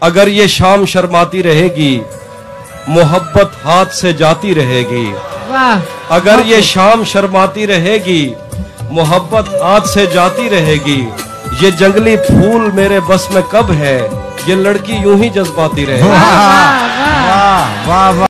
اگر یہ شام شرماتی رہے گی محبت ہاتھ سے جاتی رہے گی۔ اگر یہ شام شرماتی رہے گی محبت ہاتھ سے جاتی رہے گی۔ یہ جنگلی پھول میرے بس میں کب ہے؟ یہ لڑکی یوں ہی جذباتی رہے گی۔